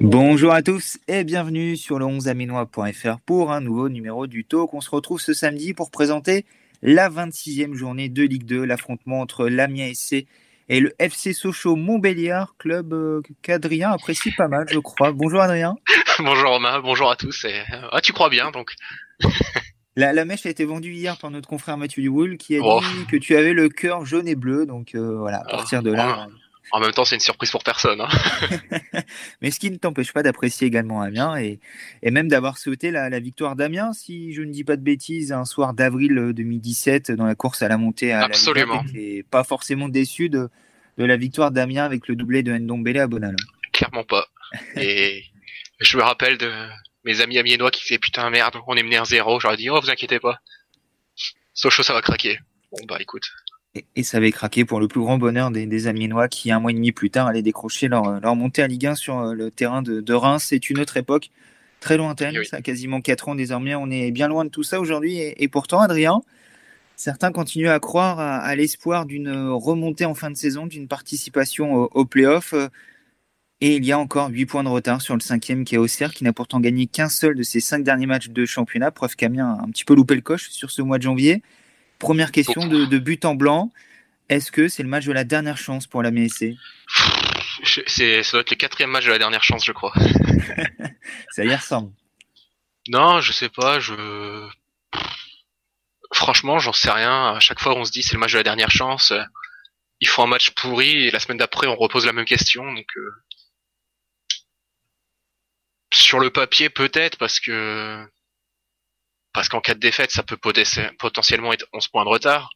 Bonjour à tous et bienvenue sur le 11aminois.fr pour un nouveau numéro du Talk. On se retrouve ce samedi pour présenter la 26e journée de Ligue 2, l'affrontement entre l'Amiens SC et le FC Sochaux Montbéliard, club euh, qu'Adrien apprécie pas mal, je crois. Bonjour Adrien. bonjour Romain, bonjour à tous. Et... Ah, tu crois bien donc. la, la, mèche a été vendue hier par notre confrère Mathieu Duwoul qui a oh. dit que tu avais le cœur jaune et bleu. Donc euh, voilà, à partir de là. En même temps, c'est une surprise pour personne. Hein. Mais ce qui ne t'empêche pas d'apprécier également Amiens et, et même d'avoir sauté la, la victoire d'Amiens, si je ne dis pas de bêtises, un soir d'avril 2017 dans la course à la montée à Absolument. la et pas forcément déçu de, de la victoire d'Amiens avec le doublé de Ndombele à Bonal. Clairement pas. Et je me rappelle de mes amis amiénois qui disaient putain merde, on est mené à zéro. J'aurais dit oh vous inquiétez pas, Sochaux ça va craquer. Bon bah écoute et, ça avait craqué pour le plus grand bonheur des, des Amiénois qui, un mois et demi plus tard, allaient décrocher leur, leur montée à Ligue 1 sur euh, le terrain de, Reims. C'est une autre époque très lointaine. Ça a quasiment 4 ans désormais. On est bien loin de tout ça aujourd'hui. Et, pourtant, Adrien, certains continuent à croire à, l'espoir d'une remontée en fin de saison, d'une participation au, au play-off. Et il y a encore 8 points de retard sur le cinquième qui est Auxerre, qui n'a pourtant gagné qu'un seul de ses 5 derniers matchs de championnat. Preuve qu'Amiens a un petit peu loupé le coche sur ce mois de janvier. Première question de, but en blanc. Est-ce que c'est le match de la dernière chance pour la MSC c'est, Ça doit être le quatrième match de la dernière chance, je crois. ça y ressemble. Non, je sais pas. Je franchement, j'en sais rien. À chaque fois, on se dit c'est le match de la dernière chance. Il faut un match pourri et la semaine d'après, on repose la même question. Donc, euh, sur le papier, peut-être parce que parce qu'en cas de défaite, ça peut potentiellement être 11 points de retard.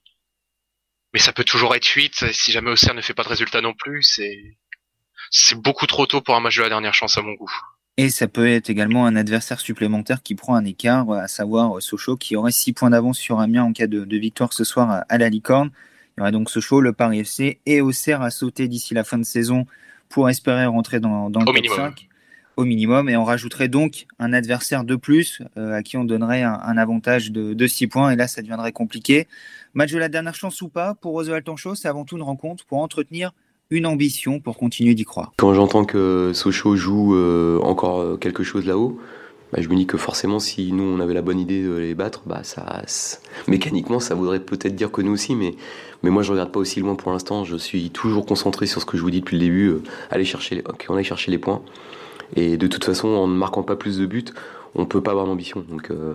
Mais ça peut toujours être 8 si jamais Auxerre ne fait pas de résultat non plus. C'est, c'est beaucoup trop tôt pour un match de la dernière chance à mon goût. Et ça peut être également un adversaire supplémentaire qui prend un écart, à savoir Sochaux qui aurait 6 points d'avance sur Amiens en cas de, victoire ce soir à, la Licorne. Il y aurait donc Sochaux, le Paris FC et Auxerre à sauter d'ici la fin de saison pour espérer rentrer dans, dans le top 5 au minimum. Et on rajouterait donc un adversaire de plus euh, à qui on donnerait un, avantage de, de, 6 points. Et là, ça deviendrait compliqué. Match de la dernière chance ou pas pour Oswald Tancho, c'est avant tout une rencontre pour entretenir une ambition pour continuer d'y croire. Quand j'entends que Sochaux joue euh, encore quelque chose là-haut, bah, je me dis que forcément, si nous on avait la bonne idée de les battre, bah ça, mécaniquement, ça voudrait peut-être dire que nous aussi, mais mais moi je regarde pas aussi loin pour l'instant. Je suis toujours concentré sur ce que je vous dis depuis le début. Euh, aller chercher, on aille chercher les points. Et de toute façon, en ne marquant pas plus de buts, on peut pas avoir d'ambition. Donc euh,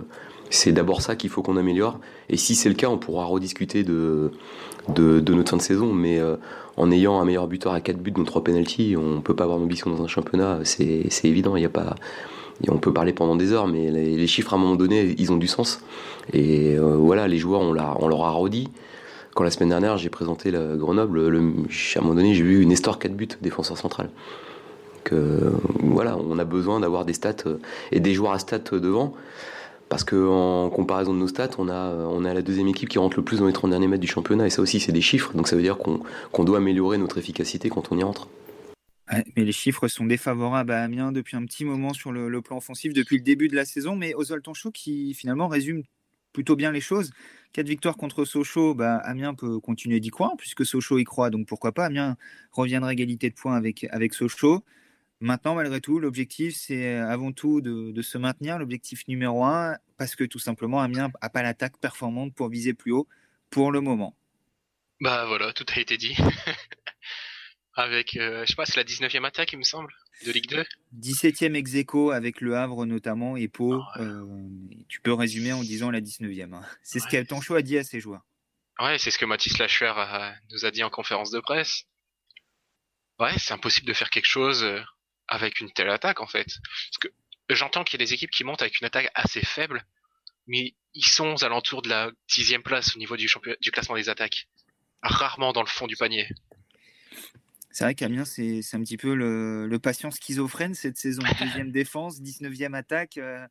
c'est d'abord ça qu'il faut qu'on améliore. Et si c'est le cas, on pourra rediscuter de, de, notre fin de saison. Mais euh, en ayant un meilleur buteur à 4 buts dans 3 penalties, on peut pas avoir d'ambition dans un championnat. C'est évident. Il y a pas. on peut parler pendant des heures, mais les, chiffres à un moment donné, ils ont du sens. Et euh, voilà, les joueurs, on, on leur a redit. Quand la semaine dernière, j'ai présenté la Grenoble, le, à un moment donné, j'ai vu une histoire 4 buts, défenseur central. Euh, voilà, on a besoin d'avoir des stats euh, et des joueurs à stats devant. Parce qu'en comparaison de nos stats, on a, on a la deuxième équipe qui rentre le plus dans les 30 derniers mètres du championnat. Et ça aussi, c'est des chiffres. Donc ça veut dire qu'on doit améliorer notre efficacité quand on y rentre. mais les chiffres sont défavorables à Amiens depuis un petit moment sur le, plan offensif, depuis le début de la saison. Mais Oswald Tonchou qui finalement résume plutôt bien les choses. Quatre victoires contre Sochaux, bah, Amiens peut continuer d'y croire, puisque Sochaux y croit, donc pourquoi pas? Amiens reviendra égalité de points avec, avec Sochaux. Maintenant, malgré tout, l'objectif, c'est euh, avant tout de, se maintenir, l'objectif numéro un, parce que tout simplement, Amiens n'a pas l'attaque performante pour viser plus haut pour le moment. Bah voilà, tout a été dit. avec, euh, je sais pas, c'est la 19e attaque, il me semble, de Ligue 2. 17e ex aequo avec Le Havre notamment et Pau. Ah euh, tu peux résumer en disant la 19e. Hein. C'est ce que Tancho a dit à ses joueurs. Ouais, c'est ce que Mathis Lacher nous a dit en conférence de presse. Ouais, c'est impossible de faire quelque chose avec une telle attaque en fait. Parce que j'entends qu'il y a des équipes qui montent avec une attaque assez faible, mais ils sont aux alentours de la dixième place au niveau du, du classement des attaques. Rarement dans le fond du panier. C'est vrai qu'Amiens, c'est un petit peu le, le, patient schizophrène cette saison. Deuxième défense, 19e attaque. Euh,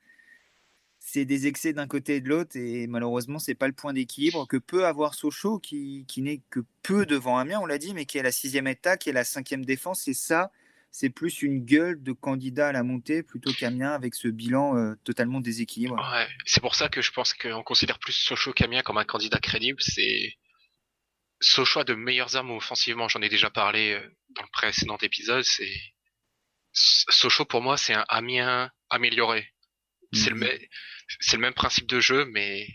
c'est des excès d'un côté et de l'autre. Et malheureusement, c'est pas le point d'équilibre que peut avoir Sochaux, qui, qui n'est que peu devant Amiens, on l'a dit, mais qui est la sixième attaque et la cinquième défense. Et ça, c'est plus une gueule de candidat à la montée plutôt qu'Amiens avec ce bilan euh, totalement déséquilibré. Ouais, c'est pour ça que je pense qu'on considère plus Sochaux qu'Amiens comme un candidat crédible. C'est Sochaux a de meilleures armes offensivement, j'en ai déjà parlé euh, dans le précédent épisode, c'est Sochaux pour moi c'est un Amiens amélioré. C'est le, mhm. c'est le même principe de jeu mais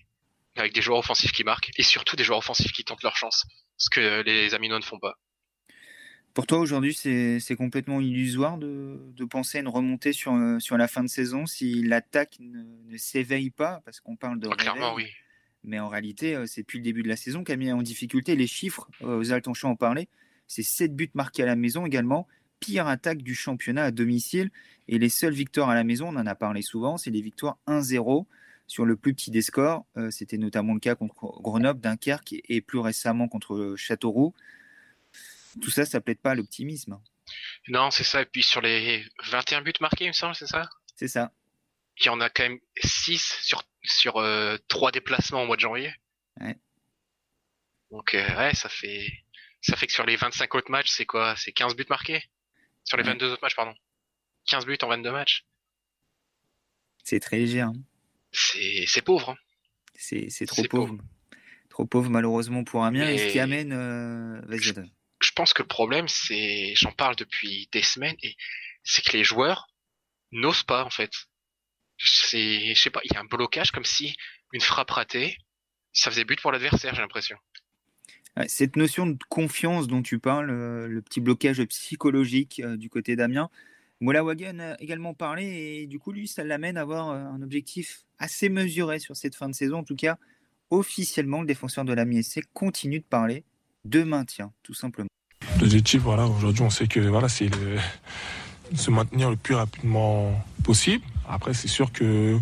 avec des joueurs offensifs qui marquent et surtout des joueurs offensifs qui tentent leur chance, ce que les Aminois ne font pas. Pour toi aujourd'hui c'est complètement illusoire de, de, penser à une remontée sur, euh, sur la fin de saison si l'attaque ne, s'éveille pas? Parce qu'on parle de... Ah, clairement oui. Mais en réalité, euh, c'est depuis le début de la saison qu'a mis en difficulté les chiffres. Euh, aux Altonchons en parlait. C'est 7 buts marqués à la maison également. Pire attaque du championnat à domicile. Et les seules victoires à la maison, on en a parlé souvent, c'est les victoires 1-0 sur le plus petit des scores. Euh, c'était notamment le cas contre Grenoble, Dunkerque et plus récemment contre Châteauroux. Tout ça, ça plaide pas à l'optimisme. Non, c'est ça. Et puis sur les 21 buts marqués, il me semble, c'est ça? C'est ça. Il y en a quand même 6 sur sur euh, trois déplacements au mois de janvier. Ouais. Donc euh, ouais, ça fait ça fait que sur les 25 autres matchs, c'est quoi? C'est 15 buts marqués? Sur les 22 autres matchs, pardon. 15 buts en 22 matchs. C'est très léger. Hein. C'est pauvre. Hein. C'est trop pauvre. Trop pauvre malheureusement pour Amiens. Et ce qui amène... Euh... Je, je pense que le problème, c'est... J'en parle depuis des semaines, et c'est que les joueurs n'osent pas en fait c'est, je sais pas, il y a un blocage comme si une frappe ratée, ça faisait but pour l'adversaire, j'ai l'impression. Cette notion de confiance dont tu parles, euh, le petit blocage psychologique euh, du côté d'Amiens, Mola Wagen a également parlé et du coup, lui, ça l'amène à avoir euh, un objectif assez mesuré sur cette fin de saison. En tout cas, officiellement, le défenseur de l'Amiens continue de parler de maintien, tout simplement. L'objectif, voilà, aujourd'hui, on sait que voilà, c'est de se maintenir le plus rapidement possible. Après, c'est sûr que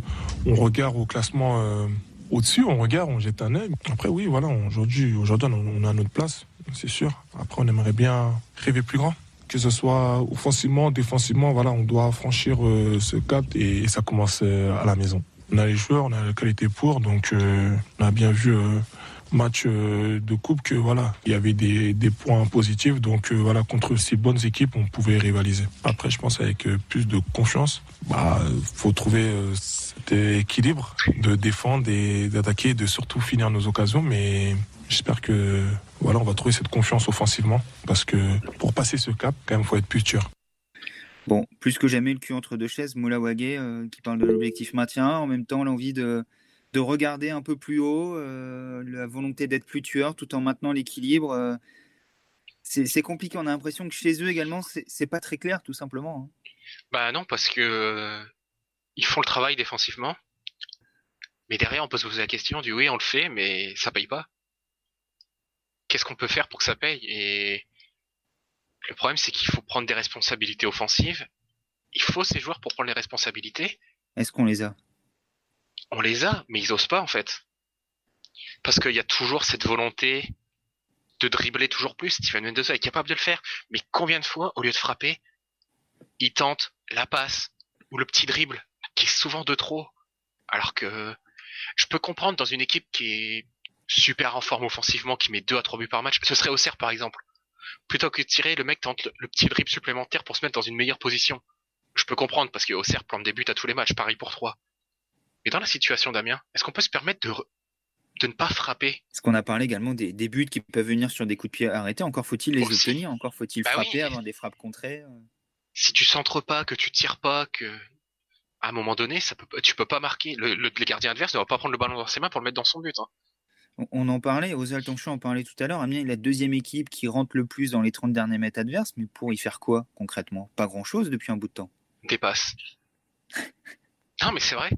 on regarde au classement euh, au-dessus, on regarde, on jette un œil. Après, oui, voilà, aujourd'hui, aujourd'hui, on a notre place, c'est sûr. Après, on aimerait bien rêver plus grand. Que ce soit offensivement, défensivement, voilà, on doit franchir euh, ce cap et, ça commence euh, à la maison. On a les joueurs, on a la qualité pour, donc on a bien vu match euh, de coupe que voilà, il y avait des, points positifs. Donc euh, voilà, contre ces bonnes équipes, on pouvait rivaliser. Après, je pense avec euh, plus de confiance, bah faut trouver cet équilibre de défendre et d'attaquer, de surtout finir nos occasions. Mais j'espère que voilà, on va trouver cette confiance offensivement parce que pour passer ce cap, quand même, faut être plus sûr. Bon, plus que jamais le cul entre deux chaises, Moula Wagé qui parle de l'objectif maintien, en même temps l'envie de de regarder un peu plus haut, euh, la volonté d'être plus tueur tout en maintenant l'équilibre. Euh, c'est compliqué. On a l'impression que chez eux également, c'est pas très clair, tout simplement. Hein. Bah non, parce que euh, ils font le travail défensivement, mais derrière on peut se poser la question du oui, on le fait, mais ça paye pas. Qu'est-ce qu'on peut faire pour que ça paye? Et le problème, c'est qu'il faut prendre des responsabilités offensives. Il faut ces joueurs pour prendre les responsabilités. Est-ce qu'on les a? On les a, mais ils osent pas en fait. Parce qu'il y a toujours cette volonté de dribbler toujours plus. Steven Mendoza est capable de le faire, mais combien de fois, au lieu de frapper, il tente la passe ou le petit dribble, qui est souvent de trop. Alors que je peux comprendre dans une équipe qui est super en forme offensivement, qui met deux à trois buts par match, ce serait Auxerre par exemple. Plutôt que de tirer, le mec tente le, petit dribble supplémentaire pour se mettre dans une meilleure position. Je peux comprendre parce que Auxerre plante des buts à tous les matchs, pareil pour trois. Mais dans la situation d'Amiens, est-ce qu'on peut se permettre de, de ne pas frapper? Est-ce qu'on a parlé également des, des, buts qui peuvent venir sur des coups de pied arrêtés. Encore faut-il les obtenir, encore faut-il bah frapper avant des frappes contrées. Euh. Si tu centres pas, que tu tires pas, que à un moment donné, ça peut, tu peux pas marquer. Le, le, gardien adverse ne va pas prendre le ballon dans ses mains pour le mettre dans son but. Hein. On, en parlait, Osal Tonchon en parlait tout à l'heure. Amiens est la deuxième équipe qui rentre le plus dans les 30 derniers mètres adverses, mais pour y faire quoi concrètement? Pas grand-chose depuis un bout de temps. Des passes. non, mais c'est vrai.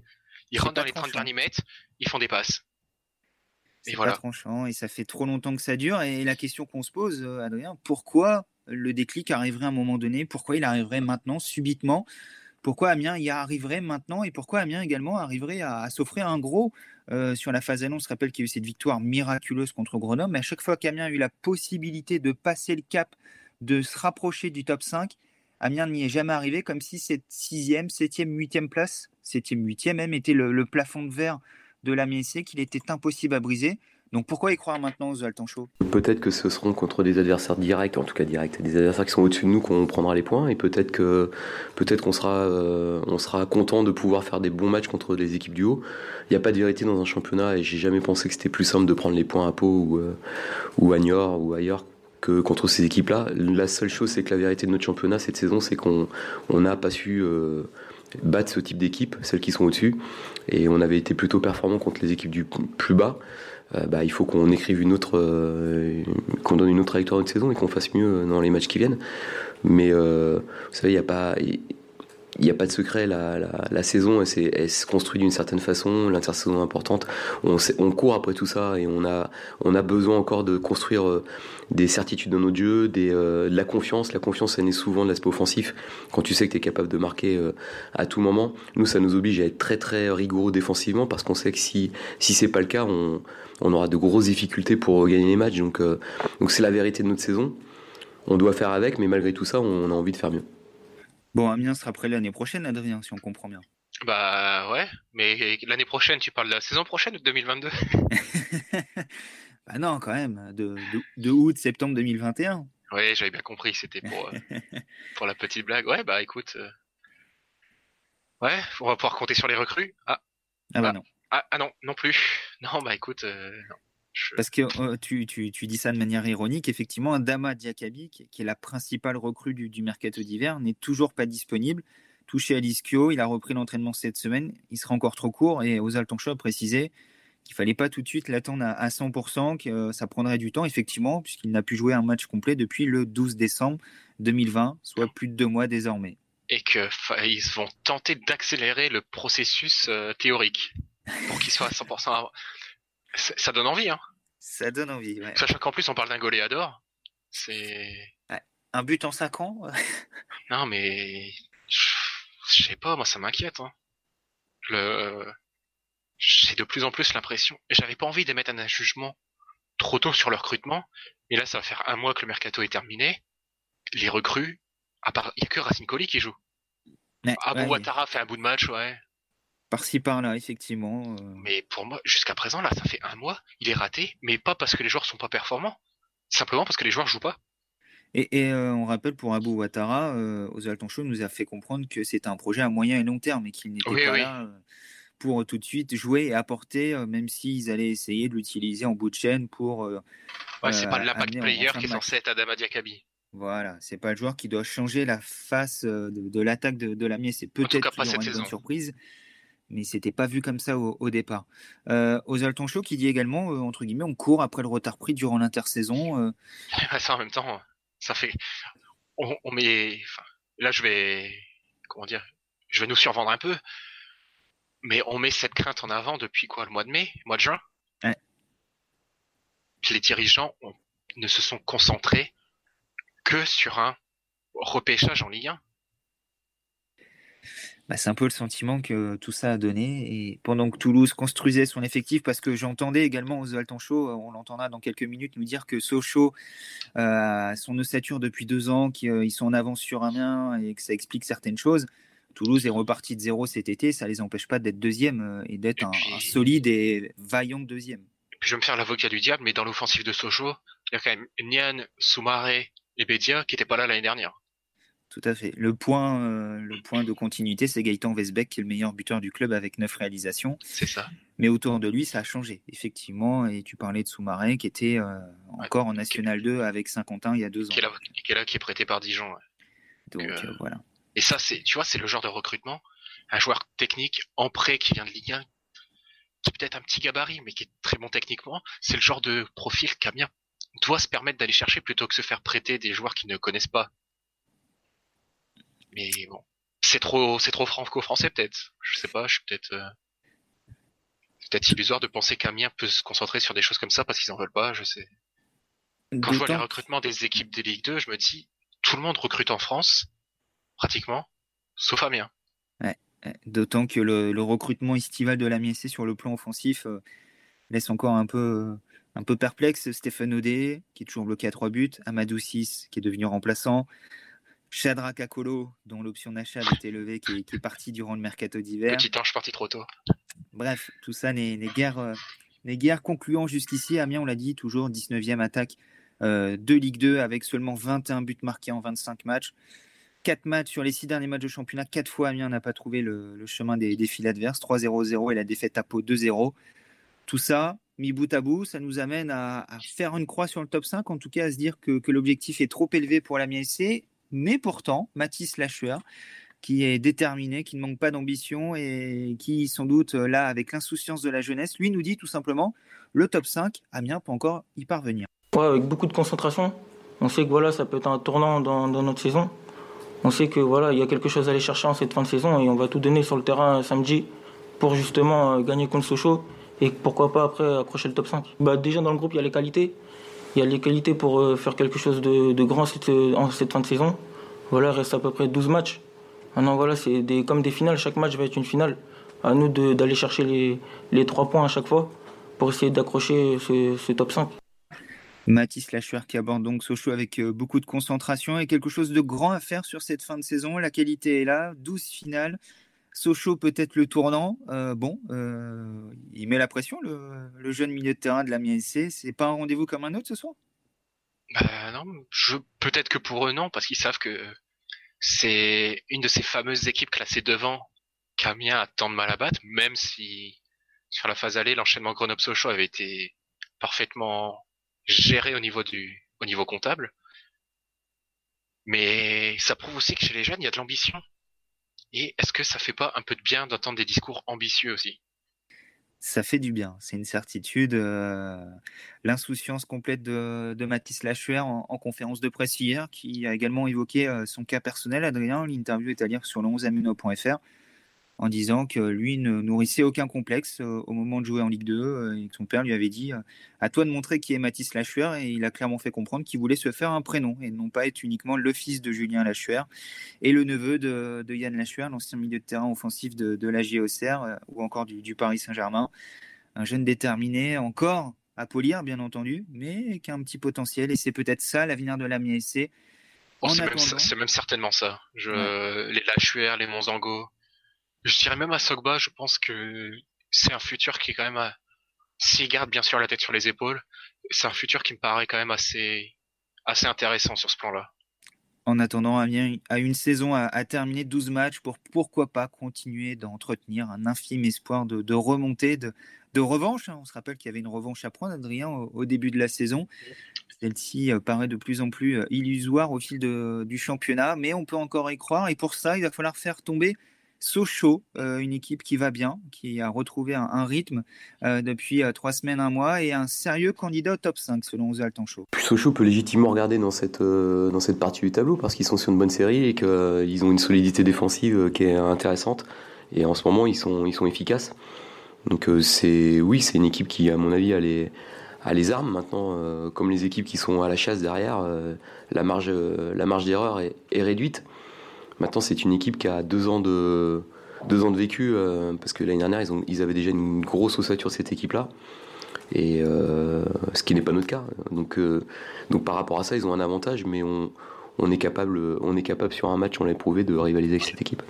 Ils rentrent dans les 30 derniers mètres, ils font des passes. Et voilà. Pas tranchant et ça fait trop longtemps que ça dure. Et la question qu'on se pose, euh, Adrien, pourquoi le déclic arriverait à un moment donné? Pourquoi il arriverait maintenant, subitement? Pourquoi Amiens y arriverait maintenant Et pourquoi Amiens également arriverait à, s'offrir un gros euh, sur la phase annonce? On se rappelle qu'il y a eu cette victoire miraculeuse contre Grenoble. Mais à chaque fois qu'Amiens a eu la possibilité de passer le cap, de se rapprocher du top 5, Amiens n'y est jamais arrivé, comme si cette sixième, septième, huitième place, septième, huitième même, était le, plafond de verre de l'Amiens qu'il était impossible à briser. Donc pourquoi y croire maintenant aux Altan Show Peut-être que ce seront contre des adversaires directs, en tout cas directs, des adversaires qui sont au-dessus de nous qu'on prendra les points et peut-être que peut-être qu'on sera euh, on sera content de pouvoir faire des bons matchs contre les équipes du haut. Il n'y a pas de vérité dans un championnat et j'ai jamais pensé que c'était plus simple de prendre les points à Pau ou, euh, ou à Niort ou ailleurs que contre ces équipes-là. La seule chose, c'est que la vérité de notre championnat cette saison, c'est qu'on n'a pas su euh, battre ce type d'équipe, celles qui sont au-dessus, et on avait été plutôt performant contre les équipes du plus bas. Euh, bah, il faut qu'on écrive une autre, euh, qu'on donne une autre trajectoire de saison et qu'on fasse mieux dans les matchs qui viennent. Mais euh, vous savez, il n'y a pas, il n'y a pas de secret, la, la, saison elle, elle, se construit d'une certaine façon, l'intersaison importante, on, court après tout ça et on a, besoin encore de construire euh, des certitudes dans nos des, euh, de la confiance. La confiance, ça naît souvent de l'aspect offensif, quand tu sais que tu es capable de marquer euh, à tout moment. Nous, ça nous oblige à être très très rigoureux défensivement parce qu'on sait que si, si c'est pas le cas, on, on aura de grosses difficultés pour gagner les matchs. Donc donc c'est la vérité de notre saison. On doit faire avec, mais malgré tout ça, on a envie de faire mieux. Bon, Amiens sera prêt l'année prochaine, Adrien, si on comprend bien. Bah ouais, mais l'année prochaine, tu parles de la saison prochaine ou de 2022 Bah non, quand même, de, de, août, septembre 2021. Oui, j'avais bien compris, c'était pour, euh, pour la petite blague. Ouais, bah écoute. Euh, ouais, on va pouvoir compter sur les recrues. Ah, ah bah, non. Ah, ah, non, non plus. Non, bah écoute, euh, non. Parce que euh, tu, tu, tu, dis ça de manière ironique, effectivement, Dama Diakabi, qui, est la principale recrue du, du mercato d'hiver, n'est toujours pas disponible. Touché à l'ischio, il a repris l'entraînement cette semaine, il sera encore trop court et Ozal Toncho a précisé qu'il fallait pas tout de suite l'attendre à, 100%, que euh, ça prendrait du temps, effectivement, puisqu'il n'a pu jouer un match complet depuis le 12 décembre 2020, soit plus de deux mois désormais. Et qu'ils vont tenter d'accélérer le processus euh, théorique pour qu'il soit à 100%. Ça donne envie, hein. Ça donne envie, ouais. Sachant qu'en plus, on parle d'un goléador. C'est. Un but en 5 ans Non, mais. Je sais pas, moi, ça m'inquiète. Hein. Le. J'ai de plus en plus l'impression. J'avais pas envie d'émettre un jugement trop tôt sur le recrutement. Mais là, ça va faire un mois que le mercato est terminé. Les recrues, à part, il y a que Racine Colli qui joue. Ouais, Abou Ouattara fait un bout de match, ouais. Par-ci par-là, effectivement. Euh. Mais pour moi, jusqu'à présent, là, ça fait un mois, il est raté, mais pas parce que les joueurs sont pas performants, simplement parce que les joueurs jouent pas. Et, et euh, on rappelle pour Abou Ouattara, euh, Oswald Tonchon nous a fait comprendre que c'était un projet à moyen et long terme et qu'il n'était pas là euh, pour tout de suite jouer et apporter, même s'ils allaient essayer de l'utiliser en bout de chaîne pour. ouais, c'est pas l'impact player qui est censé être Adama Diakabi. Voilà, c'est pas le joueur qui doit changer la face de, de l'attaque de, de la C'est peut-être une bonne surprise mais c'était pas vu comme ça au, départ. Euh, Show qui dit également, euh, entre guillemets, on court après le retard pris durant l'intersaison. Euh. Ça en même temps, ça fait, on, met, là je vais, comment dire, je vais nous survendre un peu, mais on met cette crainte en avant depuis quoi, le mois de mai, mois de juin? Ouais. Les dirigeants ne se sont concentrés que sur un repêchage en Ligue 1. Bah, c'est un peu le sentiment que tout ça a donné. Et pendant que Toulouse construisait son effectif, parce que j'entendais également aux Altancho, euh, on l'entendra dans quelques minutes, nous dire que Sochaux euh, a son ossature depuis deux ans, qu'ils euh, sont en avance sur Amiens et que ça explique certaines choses. Toulouse est reparti de zéro cet été, ça les empêche pas d'être deuxième et d'être un, solide et vaillant deuxième. puis je vais me faire l'avocat du diable, mais dans l'offensive de Sochaux, il y a quand même Nian, Soumaré et Bédia qui n'étaient pas là l'année dernière. Tout à fait. Le point, euh, le point de continuité, c'est Gaëtan Vesbeck qui est le meilleur buteur du club avec neuf réalisations. C'est ça. Mais autour de lui, ça a changé, effectivement. Et tu parlais de Soumarin qui était euh, encore en National 2 avec Saint-Quentin il y a deux ans. Qui est là, qui est, là, qui est prêté par Dijon. Donc, euh, voilà. Et ça, c'est, tu vois, c'est le genre de recrutement. Un joueur technique en prêt qui vient de Ligue 1, qui peut-être un petit gabarit, mais qui est très bon techniquement. C'est le genre de profil qu'Amiens doit se permettre d'aller chercher plutôt que se faire prêter des joueurs qui ne connaissent pas mais bon, c'est trop, c'est trop franco-français peut-être. Je sais pas, je suis peut-être, euh, peut-être illusoire de penser qu'Amiens peut se concentrer sur des choses comme ça parce qu'ils en veulent pas. Je sais. Quand je vois les recrutements des équipes des Ligue 2, je me dis, tout le monde recrute en France, pratiquement, sauf Amiens. Ouais. D'autant que le, recrutement estival de l'Amiens sur le plan offensif euh, laisse encore un peu, un peu perplexe. Stéphane Audet, qui est toujours bloqué à trois buts, Amadou 6, qui est devenu remplaçant, Chadra Kakolo, dont l'option d'achat a été élevée, qui est, parti durant le mercato d'hiver. Petit ange parti trop tôt. Bref, tout ça n'est guère, euh, Les guerres concluant jusqu'ici, Amiens, on l'a dit, toujours 19e attaque de Ligue 2 avec seulement 21 buts marqués en 25 matchs. 4 matchs sur les 6 derniers matchs de championnat, 4 fois Amiens n'a pas trouvé le, chemin des, des fils adverses, 3-0-0 et la défaite à Pau 2-0. Tout ça, mis bout à bout, ça nous amène à, faire une croix sur le top 5, en tout cas à se dire que, l'objectif est trop élevé pour la SC. Mais pourtant, Mathis Lachuer, qui est déterminé, qui ne manque pas d'ambition et qui, sans doute, là, avec l'insouciance de la jeunesse, lui nous dit tout simplement le top 5, Amiens peut encore y parvenir. Ouais, avec beaucoup de concentration. On sait que voilà, ça peut être un tournant dans, notre saison. On sait que voilà, il y a quelque chose à aller chercher en cette fin de saison et on va tout donner sur le terrain samedi pour justement euh, gagner contre Sochaux et pourquoi pas après accrocher le top 5. Bah, déjà dans le groupe, il y a les qualités. Il y a les qualités pour euh, faire quelque chose de, grand cette, en cette fin de saison. Voilà, il reste à peu près 12 matchs. Maintenant, voilà, c'est comme des finales. Chaque match va être une finale. À nous d'aller chercher les, les 3 points à chaque fois pour essayer d'accrocher ce, top 5. Mathis Lachuer qui aborde donc Sochaux avec euh, beaucoup de concentration et quelque chose de grand à faire sur cette fin de saison. La qualité est là, 12 finales, Sochaux peut-être le tournant. Euh, bon, euh, il met la pression, le, jeune milieu de terrain de la MSC. C'est pas un rendez-vous comme un autre ce soir? Bah, non, peut-être que pour eux non, parce qu'ils savent que c'est une de ces fameuses équipes classées devant qu'Amiens a tant de mal à battre, même si sur la phase allée, l'enchaînement Grenoble-Sochaux avait été parfaitement géré au niveau du au niveau comptable. Mais ça prouve aussi que chez les jeunes, il y a de l'ambition. Et est-ce que ça fait pas un peu de bien d'entendre des discours ambitieux aussi? Ça fait du bien, c'est une certitude. Euh, l'insouciance complète de, Mathis Lachuer en, conférence de presse hier, qui a également évoqué euh, son cas personnel. Adrien, l'interview est à lire sur le 11 en disant que lui ne nourrissait aucun complexe euh, au moment de jouer en Ligue 2 euh, et que son père lui avait dit euh, à toi de montrer qui est Mathis Lachuer et il a clairement fait comprendre qu'il voulait se faire un prénom et non pas être uniquement le fils de Julien Lachuer et le neveu de, Yann Lachuer, l'ancien milieu de terrain offensif de, la GOCR ou encore du, Paris Saint-Germain. Un jeune déterminé encore à polir bien entendu, mais qui a un petit potentiel et c'est peut-être ça l'avenir de la MSC. Oh, c'est même, certainement ça. Je, Les Lachuer, les Monzango, je dirais même à Sogba, je pense que c'est un futur qui est quand même, s'il garde bien sûr la tête sur les épaules, c'est un futur qui me paraît quand même assez, assez intéressant sur ce plan-là. En attendant, a une saison à, terminer, 12 matchs pour pourquoi pas continuer d'entretenir un infime espoir de, remontée, de, revanche. Hein. On se rappelle qu'il y avait une revanche à prendre, Adrien, au, début de la saison. Celle-ci euh, paraît de plus en plus euh, illusoire au fil du championnat, mais on peut encore y croire. Et pour ça, il va falloir faire tomber Sochaux, euh, une équipe qui va bien, qui a retrouvé un, rythme euh, depuis euh, trois semaines, un mois, et un sérieux candidat au top 5 selon Zoltan Chaud. Sochaux peut légitimement regarder dans cette, dans cette partie du tableau parce qu'ils sont sur une bonne série et qu'ils ont une solidité défensive qui est intéressante. Et en ce moment, ils sont, ils sont efficaces. Donc c'est oui, c'est une équipe qui, à mon avis, a les, a les armes maintenant. comme les équipes qui sont à la chasse derrière, la marge, marge d'erreur est réduite. Maintenant, c'est une équipe qui a deux ans de, deux ans de vécu, euh, parce que l'année dernière, ils, ont, ils avaient déjà une grosse ossature, cette équipe-là. Et euh, ce qui n'est pas notre cas. Donc, euh, donc par rapport à ça, ils ont un avantage, mais on, on, est, capable, on est capable sur un match, on l'a prouvé, de rivaliser avec cette équipe.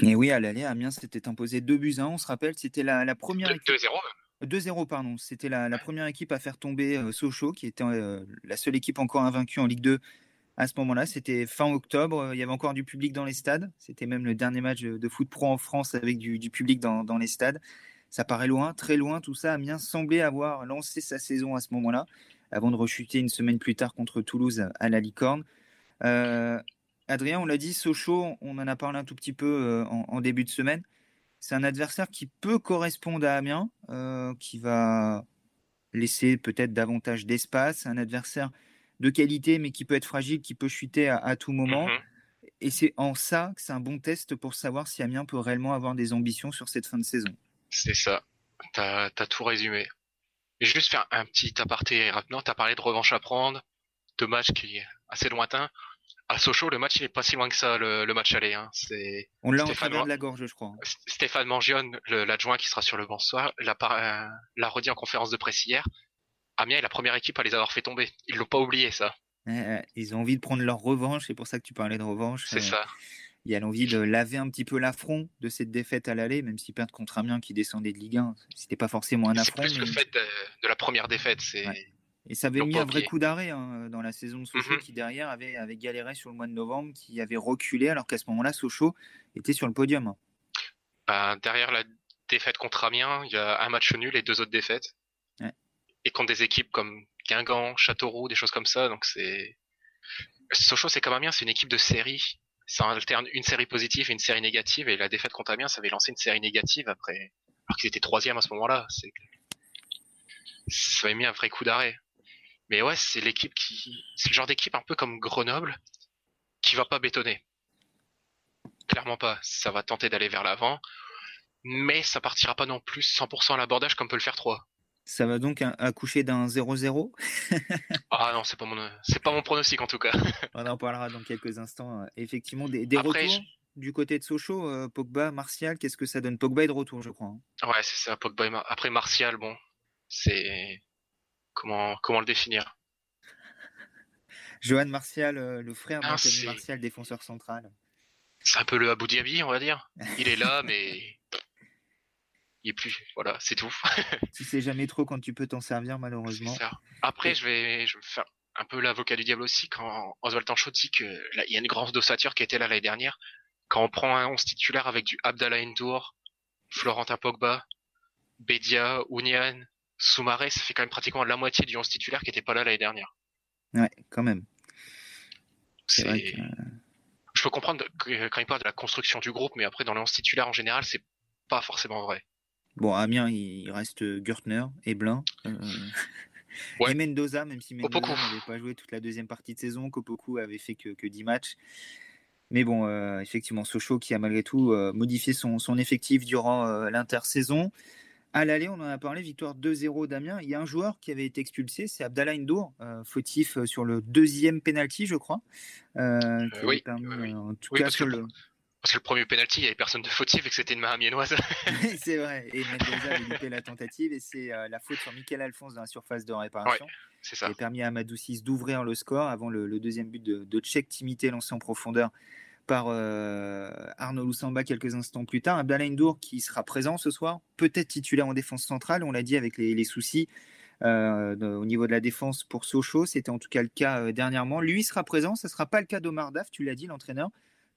Et oui, à l'aller, Amiens s'était imposé 2 buts à 1, on se rappelle, c'était la, la, première 2-0 2-0, pardon. C'était la, la, première équipe à faire tomber Sochaux, qui était la seule équipe encore invaincue en Ligue 2 à ce moment-là. C'était fin octobre. Il y avait encore du public dans les stades. C'était même le dernier match de foot pro en France avec du, public dans, les stades. Ça paraît loin, très loin. Tout ça Amiens semblait avoir lancé sa saison à ce moment-là, avant de rechuter une semaine plus tard contre Toulouse à la Licorne. Euh, Adrien, on l'a dit, Sochaux, on en a parlé un tout petit peu euh, en, début de semaine. C'est un adversaire qui peut correspondre à Amiens, euh, qui va laisser peut-être davantage d'espace. Un adversaire de qualité, mais qui peut être fragile, qui peut chuter à, tout moment. Mhm. Et c'est en ça que c'est un bon test pour savoir si Amiens peut réellement avoir des ambitions sur cette fin de saison. C'est ça. T'as as tout résumé. Et juste faire un petit aparté rapidement. T'as parlé de revanche à prendre, de match qui est assez lointain. À Sochaux, le match il est pas si loin que ça, le, match aller. Hein. C'est on l'a en travers de la gorge, je crois. Stéphane Mangione, l'adjoint qui sera sur le banc ce soir, l'a redit en conférence de presse hier. Amiens est la première équipe à les avoir fait tomber. Ils l'ont pas oublié ça. ils ont envie de prendre leur revanche, c'est pour ça que tu parlais de revanche. C'est ça. il y a l'envie de laver un petit peu l'affront de cette défaite à l'aller, même si perdre contre Amiens qui descendait de Ligue 1, c'était pas forcément un affront. C'est plus le fait de, la première défaite. C'est Et ça avait mis un vrai coup d'arrêt hein, dans la saison de Sochaux, mhm. qui derrière avait, avait galéré sur le mois de novembre, qui avait reculé, alors qu'à ce moment-là, Sochaux était sur le podium. Hein. Bah, derrière la défaite contre Amiens, il y a un match nul et deux autres défaites. Et contre des équipes comme Guingamp, Châteauroux, des choses comme ça, donc c'est. Sochaux, c'est comme Amiens, c'est une équipe de série ça alterne une série positive et une série négative, et la défaite contre Amiens, ça avait lancé une série négative après, alors qu'ils étaient troisième à ce moment-là. C'est, ça avait mis un vrai coup d'arrêt. Mais ouais, c'est l'équipe qui, c'est le genre d'équipe un peu comme Grenoble, qui va pas bétonner. Clairement pas. Ça va tenter d'aller vers l'avant, mais ça partira pas non plus 100% à l'abordage comme peut le faire 3. Ça va donc accoucher d'un 0-0 Ah non, c'est pas mon c'est pas mon pronostic en tout cas. On en parlera dans quelques instants. Effectivement, des, retours du côté de Sochaux, euh, Pogba, Martial, qu'est-ce que ça donne? Pogba est de retour, je crois. Hein. Ouais, c'est ça. Pogba. Après Martial, bon, c'est comment comment le définir? Johan Martial, euh, le frère d'Anthony Martial, défenseur central. C'est un peu le Abu Dhabi, on va dire. Il est là, mais il est plus. Voilà, c'est tout. tu sais jamais trop quand tu peux t'en servir, malheureusement. Ça. Après, je vais, je vais faire un peu l'avocat du diable aussi quand Oswald Tanchot dit que là, il y a une grande ossature qui était là l'année dernière. Quand on prend un 11 titulaire avec du Abdallah Ndour, Florentin Pogba, Bedia, Ounian, Soumaré, ça fait quand même pratiquement la moitié du 11 titulaire qui était pas là l'année dernière. Ouais, quand même. C'est vrai que... Je peux comprendre quand il parle de la construction du groupe, mais après dans les 11 titulaires en général, c'est pas forcément vrai. Bon, Amiens, il reste Gürtner et Blin. Euh, et Mendoza, même si Mendoza n'avait pas joué toute la deuxième partie de saison, Kopoku avait fait que, que 10 matchs. Mais bon, euh, effectivement, Sochaux qui a malgré tout euh, modifié son, son, effectif durant l'intersaison. À l'aller, on en a parlé, victoire 2-0 d'Amiens. Il y a un joueur qui avait été expulsé, c'est Abdallah Indour, fautif sur le deuxième penalty, je crois. oui, en tout cas, sur le... Parce que le premier penalty, il n'y avait personne de fautif et que c'était une main amiénoise. c'est vrai. Et Mendoza avait loupé la tentative et c'est euh, la faute sur Michael Alphonse dans la surface de réparation. c'est ça. Qui a permis à Amadou 6 d'ouvrir le score avant le, deuxième but de, de Tchèque Timité lancé en profondeur par euh, Arnaud Loussamba quelques instants plus tard. Abdallah Ndour qui sera présent ce soir, peut-être titulaire en défense centrale, on l'a dit avec les, soucis euh, au niveau de la défense pour Sochaux, c'était en tout cas le cas dernièrement. Lui sera présent, ce ne sera pas le cas d'Omar Daf, tu l'as dit, l'entraîneur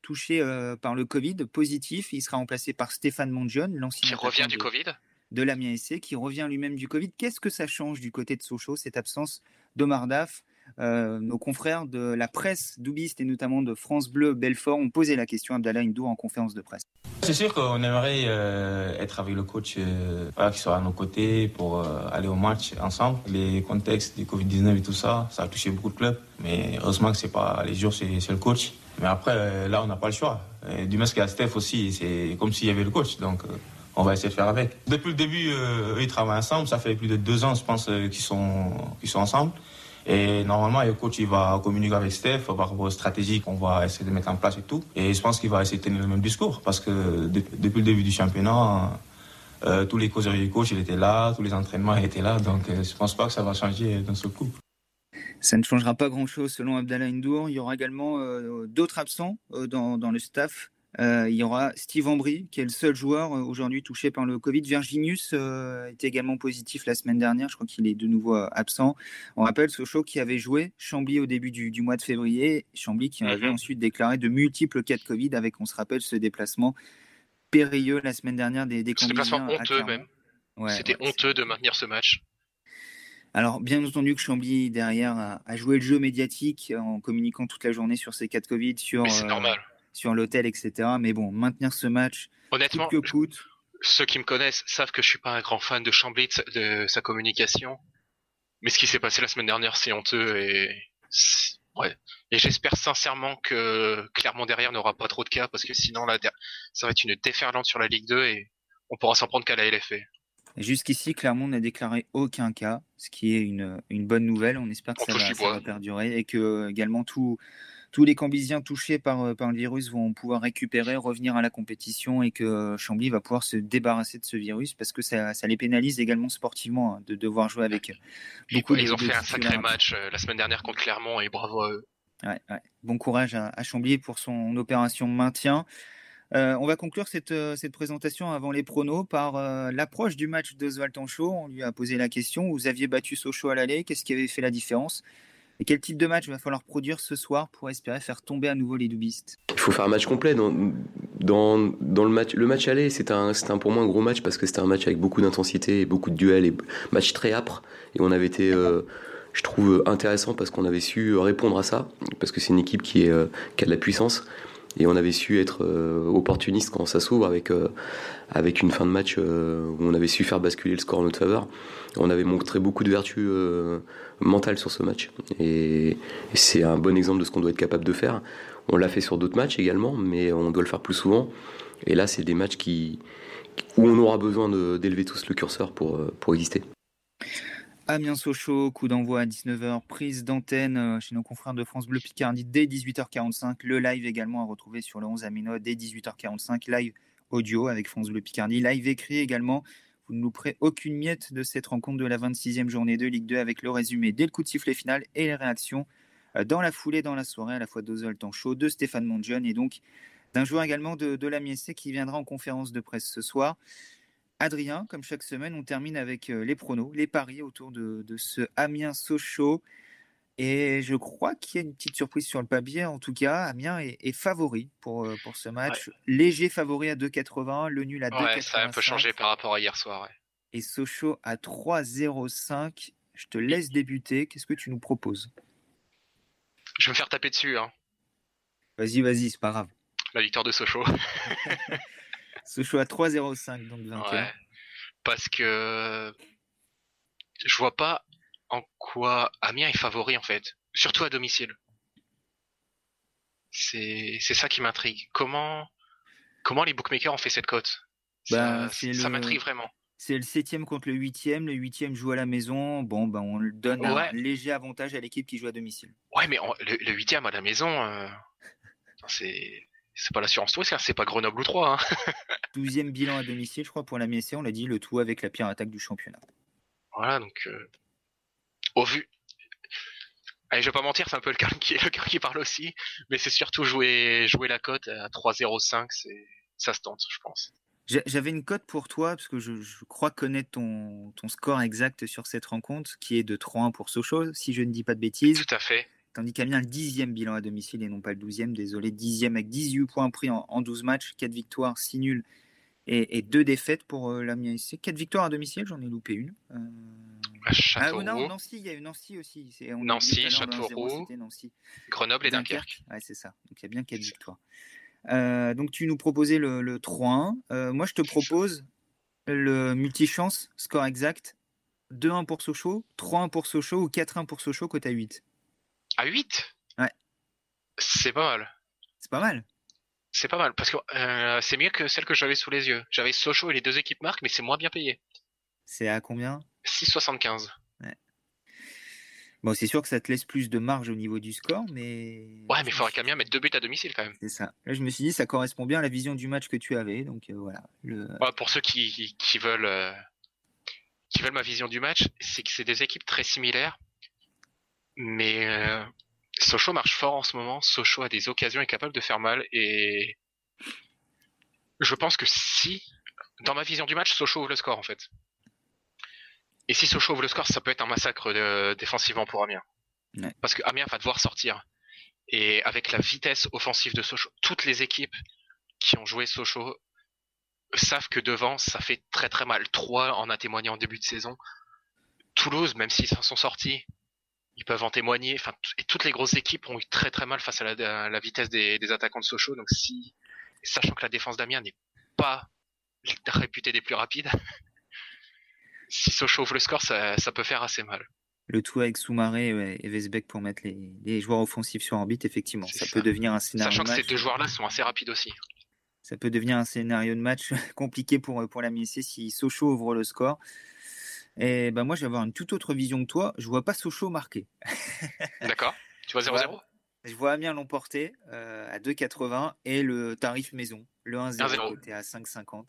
touché euh, par le Covid, positif. Il sera remplacé par Stéphane Mondjon, l'ancien. Qui revient du de, Covid De l'Amiens SC, qui revient lui-même du Covid. Qu'est-ce que ça change du côté de Sochaux, cette absence d'Omar Daf? Euh, nos confrères de la presse doubiste et notamment de France Bleu Belfort ont posé la question à Abdallah Indou en conférence de presse. C'est sûr qu'on aimerait euh, être avec le coach qui sera à nos côtés pour aller au match ensemble. Les contextes du Covid-19 et tout ça, ça a touché beaucoup de clubs. Mais heureusement que c'est pas les jours, c'est le coach. Mais après, euh, là, on n'a pas le choix. Et du qu'il y a Steph aussi, c'est comme s'il y avait le coach. Donc, euh, on va essayer de faire avec. Depuis le début, euh, eux, ils travaillent ensemble. Ça fait plus de deux ans, je pense, qu'ils sont, qu'ils sont ensemble. Et normalement, le coach, il va communiquer avec Steph par rapport aux stratégies qu'on va essayer de mettre en place et tout. Et je pense qu'il va essayer de tenir le même discours parce que depuis le début du championnat, tous les causeurs du coach, il était là, tous les entraînements étaient là. Donc, je pense pas que ça va changer dans ce coup. Ça ne changera pas grand-chose selon Abdallah Ndour. Il y aura également euh, d'autres absents euh, dans, le staff. Euh, il y aura Steve Ambry, qui est le seul joueur aujourd'hui touché par le Covid. Virginius était également positif la semaine dernière. Je crois qu'il est de nouveau absent. On rappelle Sochaux qui avait joué Chambly au début du, mois de février. Chambly qui avait mhm. ensuite déclaré de multiples cas de Covid avec, on se rappelle, ce déplacement périlleux la semaine dernière des, des Ce déplacement honteux même. C'était honteux de maintenir ce match. Alors, bien entendu que Chambly, derrière, a, joué le jeu médiatique en communiquant toute la journée sur ses cas de Covid, sur, euh, sur l'hôtel, etc. Mais bon, maintenir ce match, honnêtement, que coûte. Ceux qui me connaissent savent que je suis pas un grand fan de Chambly, de, sa communication. Mais ce qui s'est passé la semaine dernière, c'est honteux et ouais. Et j'espère sincèrement que Clermont derrière n'aura pas trop de cas parce que sinon là, ça va être une déferlante sur la Ligue 2 et on pourra s'en prendre qu'à la LFA. Jusqu'ici, Clermont n'a déclaré aucun cas, ce qui est une, une bonne nouvelle. On espère que ça va, perdurer et que également tous les Cambisiens touchés par, par le virus vont pouvoir récupérer, revenir à la compétition et que Chambly va pouvoir se débarrasser de ce virus parce que ça, ça les pénalise également sportivement hein, de devoir jouer avec beaucoup Ils ont fait un sacré match euh, la semaine dernière contre Clermont et bravo à eux. Ouais, Bon courage à, à, Chambly pour son opération maintien. Euh, on va conclure cette, euh, cette, présentation avant les pronos par euh, l'approche du match d'Oswald Tancho. On lui a posé la question vous aviez battu Sochaux à l'aller, qu'est-ce qui avait fait la différence? Et quel type de match va falloir produire ce soir pour espérer faire tomber à nouveau les doubistes Il faut faire un match complet. Dans, dans, le match, le match aller, c'était un, un, pour moi un gros match parce que c'était un match avec beaucoup d'intensité et beaucoup de duels et match très âpre. Et on avait été, je trouve, intéressant parce qu'on avait su répondre à ça parce que c'est une équipe qui, est, qui a de la puissance et on avait su être euh, opportuniste quand ça s'ouvre avec euh, avec une fin de match euh, où on avait su faire basculer le score en notre faveur. On avait montré beaucoup de vertus mentales sur ce match et, c'est un bon exemple de ce qu'on doit être capable de faire. On l'a fait sur d'autres matchs également, mais on doit le faire plus souvent. Et là, c'est des matchs où on aura besoin d'élever tous le curseur pour pour exister. Amiens Sochaux, coup d'envoi à 19h, prise d'antenne euh, chez nos confrères de France Bleu Picardie dès 18h45. Le live également à retrouver sur le 11 Amino dès 18h45. Live audio avec France Bleu Picardie. Live écrit également. Vous ne louperez aucune miette de cette rencontre de la 26e journée de Ligue 2 avec le résumé dès le coup de sifflet final et les réactions euh, dans la foulée, dans la soirée, à la fois d'Ozol chaud de Stéphane Mondjeune et donc d'un joueur également de, de la Miessé qui viendra en conférence de presse ce soir. Adrien, comme chaque semaine, on termine avec euh, les pronos, les paris autour de, ce Amiens Sochaux. Et je crois qu'il y a une petite surprise sur le papier. En tout cas, Amiens est, favori pour, euh, pour ce match. Léger favori à 2,80, le nul à 2,85. Ouais, ça a un peu changé par rapport à hier soir. Et Sochaux à 3,05. Je te laisse débuter. Qu'est-ce que tu nous proposes? Je vais me faire taper dessus. Hein. Vas-y, vas-y, c'est pas grave. La victoire de Sochaux. Sochaux à 3-0-5, donc 21. parce que je vois pas en quoi Amiens est favori en fait, surtout à domicile. C'est ça qui m'intrigue. Comment comment les bookmakers ont fait cette cote? Bah, Ça, m'intrigue vraiment. C'est le septième contre le huitième. Le huitième joue à la maison. Bon, ben on donne un léger avantage à l'équipe qui joue à domicile. Ouais, mais le, huitième à la maison, euh, c'est c'est pas l'assurance tout c'est pas Grenoble ou 3. Hein. 12e bilan à domicile, je crois, pour la MSC, on l'a dit, le tout avec la pire attaque du championnat. Voilà, donc euh, au vu. Allez, je vais pas mentir, c'est un peu le cœur qui, le qui parle aussi, mais c'est surtout jouer, jouer la cote à 3-0-5, c'est, ça se tente, je pense. J'avais une cote pour toi, parce que je, crois connaître ton, ton, score exact sur cette rencontre, qui est de 3-1 pour Sochaux, si je ne dis pas de bêtises. Tout à fait. Tandis qu'Amiens le dixième bilan à domicile et non pas le douzième, désolé, dixième avec 18 points pris en, 12 matchs, 4 victoires, 6 nuls et, et 2 défaites pour euh, l'Amiens SC. 4 victoires à domicile, j'en ai loupé une. Euh... Ah, non, Nancy, il y a eu Nancy aussi. Nancy, Châteauroux, Grenoble et Dunkerque. Ouais, c'est ça. Donc il y a bien 4 victoires. Euh, donc tu nous proposais le, le 3-1. Euh, moi je te propose le multichance, score exact. 2-1 pour Sochaux, 3-1 pour Sochaux ou 4-1 pour Sochaux côté à 8. À 8 Ouais. C'est pas mal. C'est pas mal. C'est pas mal, parce que euh, c'est mieux que celle que j'avais sous les yeux. J'avais Sochaux et les deux équipes marques, mais c'est moins bien payé. C'est à combien? 6,75. Ouais. Bon, c'est sûr que ça te laisse plus de marge au niveau du score, mais. Ouais, mais il faudrait qu'Amiens mette deux buts à domicile quand même. C'est ça. Là, je me suis dit, ça correspond bien à la vision du match que tu avais, donc euh, voilà. Le... Ouais, pour ceux qui, qui veulent, euh, qui veulent ma vision du match, c'est que c'est des équipes très similaires. Mais euh, Sochaux marche fort en ce moment. Sochaux a des occasions, est capable de faire mal. Et je pense que si, dans ma vision du match, Sochaux ouvre le score en fait. Et si Sochaux ouvre le score, ça peut être un massacre de, défensivement pour Amiens. Parce que Amiens va devoir sortir. Et avec la vitesse offensive de Sochaux, toutes les équipes qui ont joué Sochaux savent que devant, ça fait très très mal. Trois en a témoigné en début de saison. Toulouse, même s'ils s'en sont sortis, ils peuvent en témoigner. Enfin, et toutes les grosses équipes ont eu très très mal face à la, vitesse des, attaquants de Sochaux. Donc si, sachant que la défense d'Amiens n'est pas réputée des plus rapides, si Sochaux ouvre le score, ça, peut faire assez mal. Le tout avec Soumaré et Vesbeck pour mettre les, joueurs offensifs sur orbite, effectivement, ça, peut devenir un scénario. Sachant que ces deux joueurs-là sont assez rapides aussi. Ça peut devenir un scénario de match compliqué pour, pour la MSC si Sochaux ouvre le score. Et ben moi, je vais avoir une toute autre vision que toi. Je vois pas Sochaux marqué. D'accord. Tu vois 0-0 Je vois Amiens l'emporter euh, à 2,80 et le tarif maison, le 1-0 côté à 5,50.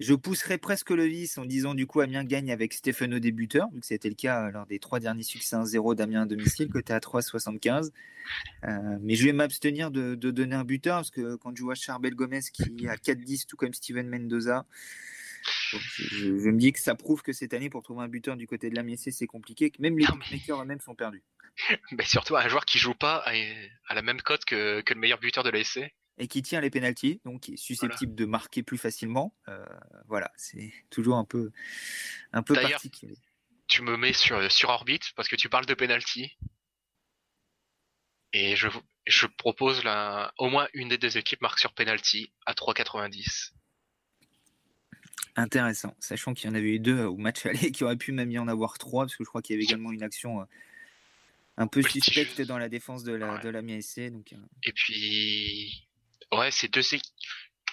Je pousserais presque le vice en disant du coup Amiens gagne avec Stéphano débuteur, vu que c'était le cas lors des trois derniers succès 1-0 d'Amiens à domicile, côté à 3,75. Euh, mais je vais m'abstenir de, donner un buteur, parce que quand je vois Charbel Gomez qui est à 4-10, tout comme Steven Mendoza, je, me dis que ça prouve que cette année, pour trouver un buteur du côté de la c'est compliqué, que même les bookmakers eux-mêmes sont perdus. Mais surtout un joueur qui joue pas à, la même cote que, le meilleur buteur de la et qui tient les pénalties, donc qui est susceptible de marquer plus facilement. Euh, voilà, c'est toujours un peu, un peu particulier. Tu me mets sur, sur orbite parce que tu parles de pénalty. Et je, je propose là, au moins une des deux équipes marque sur penalty à 3,90. Intéressant, sachant qu'il y en avait eu deux au match aller qui auraient pu même y en avoir trois, parce que je crois qu'il y avait également une action euh, un peu suspecte dans la défense de la, de la MSC. Donc, euh. Et puis, ouais, c'est deux équipes.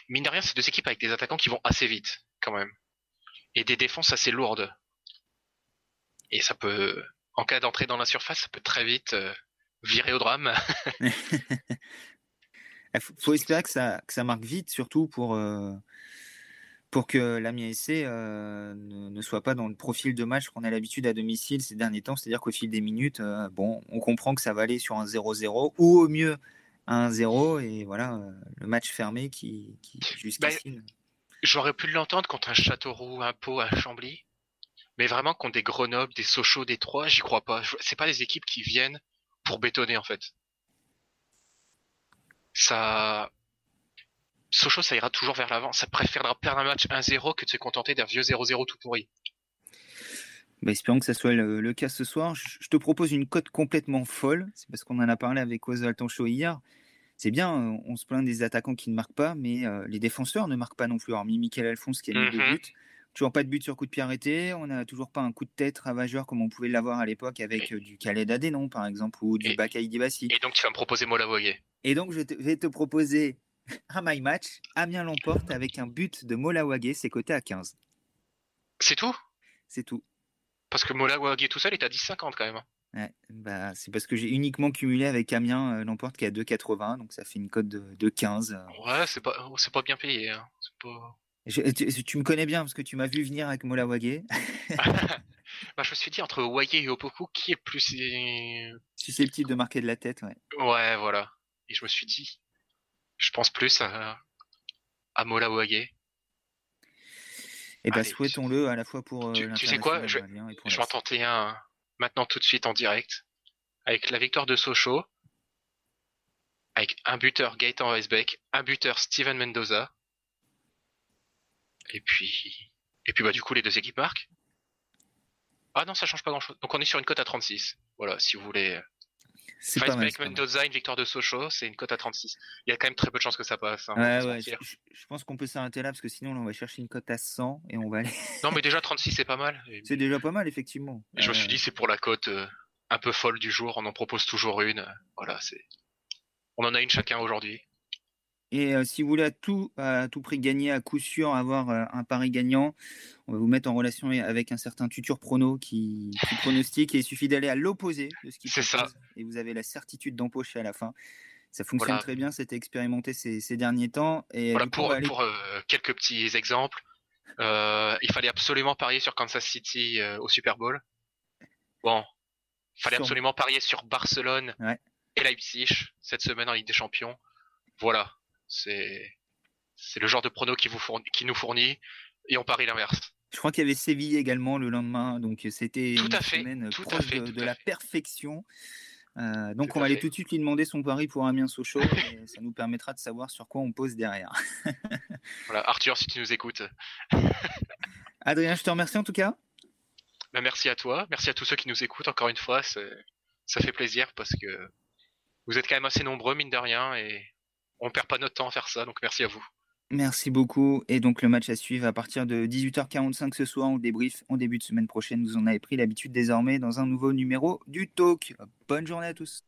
Mine de rien, c'est deux équipes avec des attaquants qui vont assez vite, quand même. Et des défenses assez lourdes. Et ça peut, en cas d'entrée dans la surface, ça peut très vite euh, virer au drame. Il faut espérer que ça, que ça marque vite, surtout pour, euh, pour que l'Amiens SC euh, ne, soit pas dans le profil de match qu'on a l'habitude à domicile ces derniers temps. C'est-à-dire qu'au fil des minutes, bon, on comprend que ça va aller sur un 0-0 ou au mieux 1-0 et voilà euh, le match fermé qui, qui jusqu'ici. Bah, j'aurais pu l'entendre contre un Châteauroux, un Pau, un Chambly, mais vraiment contre des Grenoble, des Sochaux, des Troyes, j'y crois pas. C'est pas des équipes qui viennent pour bétonner en fait. Ça, Sochaux, ça ira toujours vers l'avant. Ça préférera perdre un match 1-0 que de se contenter d'un vieux 0-0 tout pourri. Bah, espérons que ça soit le, cas ce soir. Je, te propose une cote complètement folle. C'est parce qu'on en a parlé avec Oswald Tancho hier. C'est bien, euh, on se plaint des attaquants qui ne marquent pas, mais euh, les défenseurs ne marquent pas non plus. Hormis Michael Alphonse qui a mis deux mhm. buts. Toujours pas de but sur coup de pied arrêté. On n'a toujours pas un coup de tête ravageur comme on pouvait l'avoir à l'époque avec euh, du Khaled Adénon, par exemple, ou du Bakaï Dibassi. Et donc, tu vas me proposer Mola Et donc, je vais te proposer un my match. Amiens l'emporte avec un but de Mola C'est coté à 15. C'est tout? C'est tout. Parce que Mola tout seul est à 10,50 quand même. Ouais, bah, c'est parce que j'ai uniquement cumulé avec Amiens euh, l'emporte qui est à 2,80, donc ça fait une cote de, 15. Ouais, c'est pas, c'est pas bien payé. Hein. tu, me connais bien parce que tu m'as vu venir avec Mola bah, je me suis dit entre Wagé et Opoku, qui est plus susceptible de marquer de la tête, ouais. Ouais, voilà. Et je me suis dit, je pense plus à, à Mola et eh bien, souhaitons-le à la fois pour. Tu, euh, sais quoi Je, vais en tenter un maintenant tout de suite en direct. Avec la victoire de Sochaux, avec un buteur Gaëtan Weisbeck, un buteur Steven Mendoza. Et puis, et puis bah du coup les deux équipes marquent. Ah non, ça change pas grand chose. Donc on est sur une cote à 36. Voilà, si vous voulez c'est pas Mendoza, une victoire de Sochaux, c'est une cote à 36. Il y a quand même très peu de chances que ça passe. Hein, ouais, je, pense qu'on peut s'arrêter là parce que sinon on va chercher une cote à 100 et on va aller. non, mais déjà 36 c'est pas mal. C'est déjà pas mal effectivement. je me suis dit c'est pour la cote euh, un peu folle du jour. On en propose toujours une. Voilà, c'est. On en a une chacun aujourd'hui. Et euh, si vous voulez à tout, à tout prix gagner, à coup sûr avoir euh, un pari gagnant, on va vous mettre en relation avec un certain tuteur prono qui, pronostique et il suffit d'aller à l'opposé de ce qu'il C'est ça. Et vous avez la certitude d'empocher à la fin. Ça fonctionne très bien, c'était expérimenté ces, ces, derniers temps. Et voilà, pour, pour euh, quelques petits exemples, il fallait absolument parier sur Kansas City au Super Bowl. Bon, il fallait absolument parier sur Barcelone et Leipzig cette semaine en Ligue des Champions. Voilà, c'est c'est le genre de prono qui vous fournit, qui nous fournit et on parie l'inverse. Je crois qu'il y avait Séville également le lendemain, donc c'était une semaine proche de, la perfection. Euh, donc on va aller tout de suite lui demander son pari pour Amiens Sochaux et ça nous permettra de savoir sur quoi on pose derrière. voilà, Arthur, si tu nous écoutes. Adrien, je te remercie en tout cas. Ben, merci à toi, merci à tous ceux qui nous écoutent encore une fois, ça fait plaisir parce que vous êtes quand même assez nombreux mine de rien et on perd pas notre temps à faire ça, donc merci à vous. Merci beaucoup. Et donc le match à suivre à partir de 18h45 ce soir, on débrief en début de semaine prochaine. Vous en avez pris l'habitude désormais dans un nouveau numéro du Talk. Bonne journée à tous.